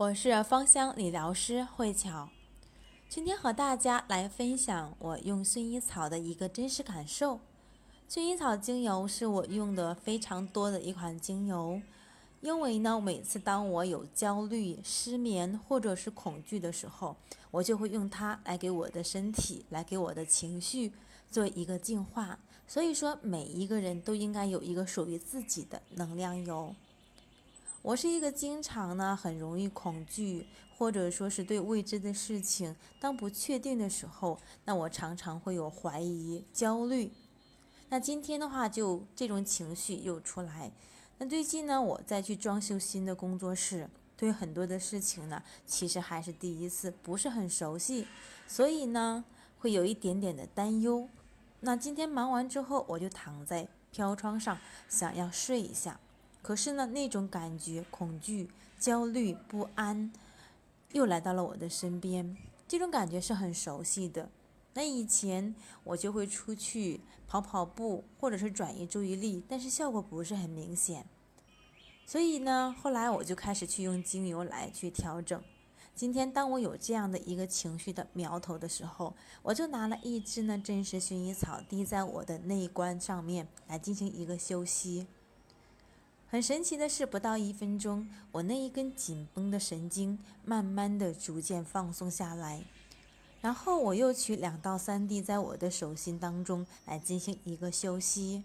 我是芳香理疗师慧巧，今天和大家来分享我用薰衣草的一个真实感受。薰衣草精油是我用的非常多的一款精油，因为呢，每次当我有焦虑、失眠或者是恐惧的时候，我就会用它来给我的身体、来给我的情绪做一个净化。所以说，每一个人都应该有一个属于自己的能量油。我是一个经常呢很容易恐惧，或者说是对未知的事情，当不确定的时候，那我常常会有怀疑、焦虑。那今天的话，就这种情绪又出来。那最近呢，我再去装修新的工作室，对很多的事情呢，其实还是第一次，不是很熟悉，所以呢，会有一点点的担忧。那今天忙完之后，我就躺在飘窗上，想要睡一下。可是呢，那种感觉，恐惧、焦虑、不安，又来到了我的身边。这种感觉是很熟悉的。那以前我就会出去跑跑步，或者是转移注意力，但是效果不是很明显。所以呢，后来我就开始去用精油来去调整。今天当我有这样的一个情绪的苗头的时候，我就拿了一支呢真实薰衣草滴在我的内关上面来进行一个休息。很神奇的是，不到一分钟，我那一根紧绷的神经慢慢的、逐渐放松下来。然后我又取两到三滴在我的手心当中来进行一个休息。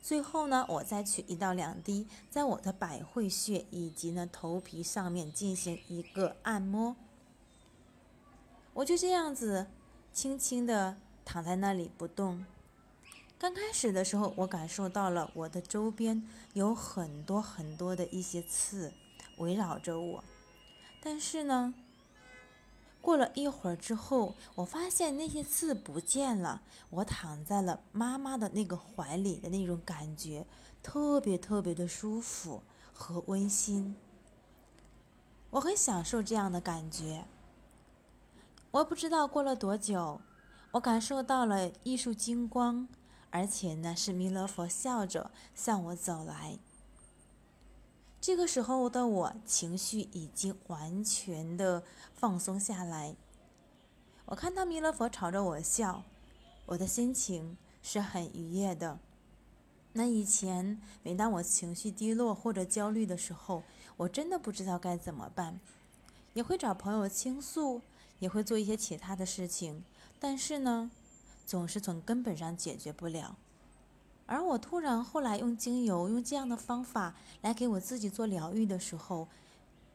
最后呢，我再取一到两滴在我的百会穴以及呢头皮上面进行一个按摩。我就这样子轻轻的躺在那里不动。刚开始的时候，我感受到了我的周边有很多很多的一些刺围绕着我，但是呢，过了一会儿之后，我发现那些刺不见了。我躺在了妈妈的那个怀里的那种感觉，特别特别的舒服和温馨。我很享受这样的感觉。我不知道过了多久，我感受到了艺术金光。而且呢，是弥勒佛笑着向我走来。这个时候的我情绪已经完全的放松下来。我看到弥勒佛朝着我笑，我的心情是很愉悦的。那以前每当我情绪低落或者焦虑的时候，我真的不知道该怎么办，也会找朋友倾诉，也会做一些其他的事情，但是呢。总是从根本上解决不了，而我突然后来用精油，用这样的方法来给我自己做疗愈的时候，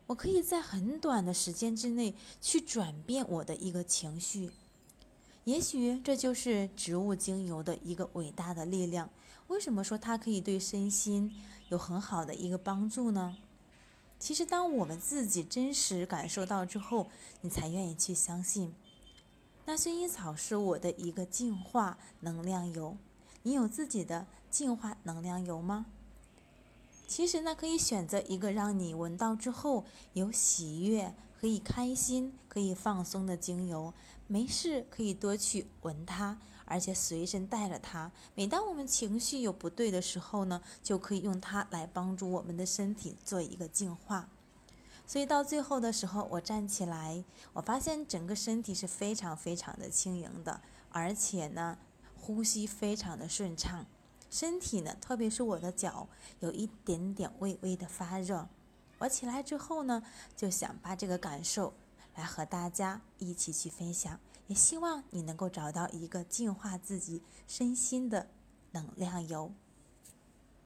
我可以在很短的时间之内去转变我的一个情绪。也许这就是植物精油的一个伟大的力量。为什么说它可以对身心有很好的一个帮助呢？其实，当我们自己真实感受到之后，你才愿意去相信。那薰衣草是我的一个净化能量油，你有自己的净化能量油吗？其实呢，可以选择一个让你闻到之后有喜悦、可以开心、可以放松的精油。没事可以多去闻它，而且随身带着它。每当我们情绪有不对的时候呢，就可以用它来帮助我们的身体做一个净化。所以到最后的时候，我站起来，我发现整个身体是非常非常的轻盈的，而且呢，呼吸非常的顺畅，身体呢，特别是我的脚，有一点点微微的发热。我起来之后呢，就想把这个感受来和大家一起去分享，也希望你能够找到一个净化自己身心的能量油。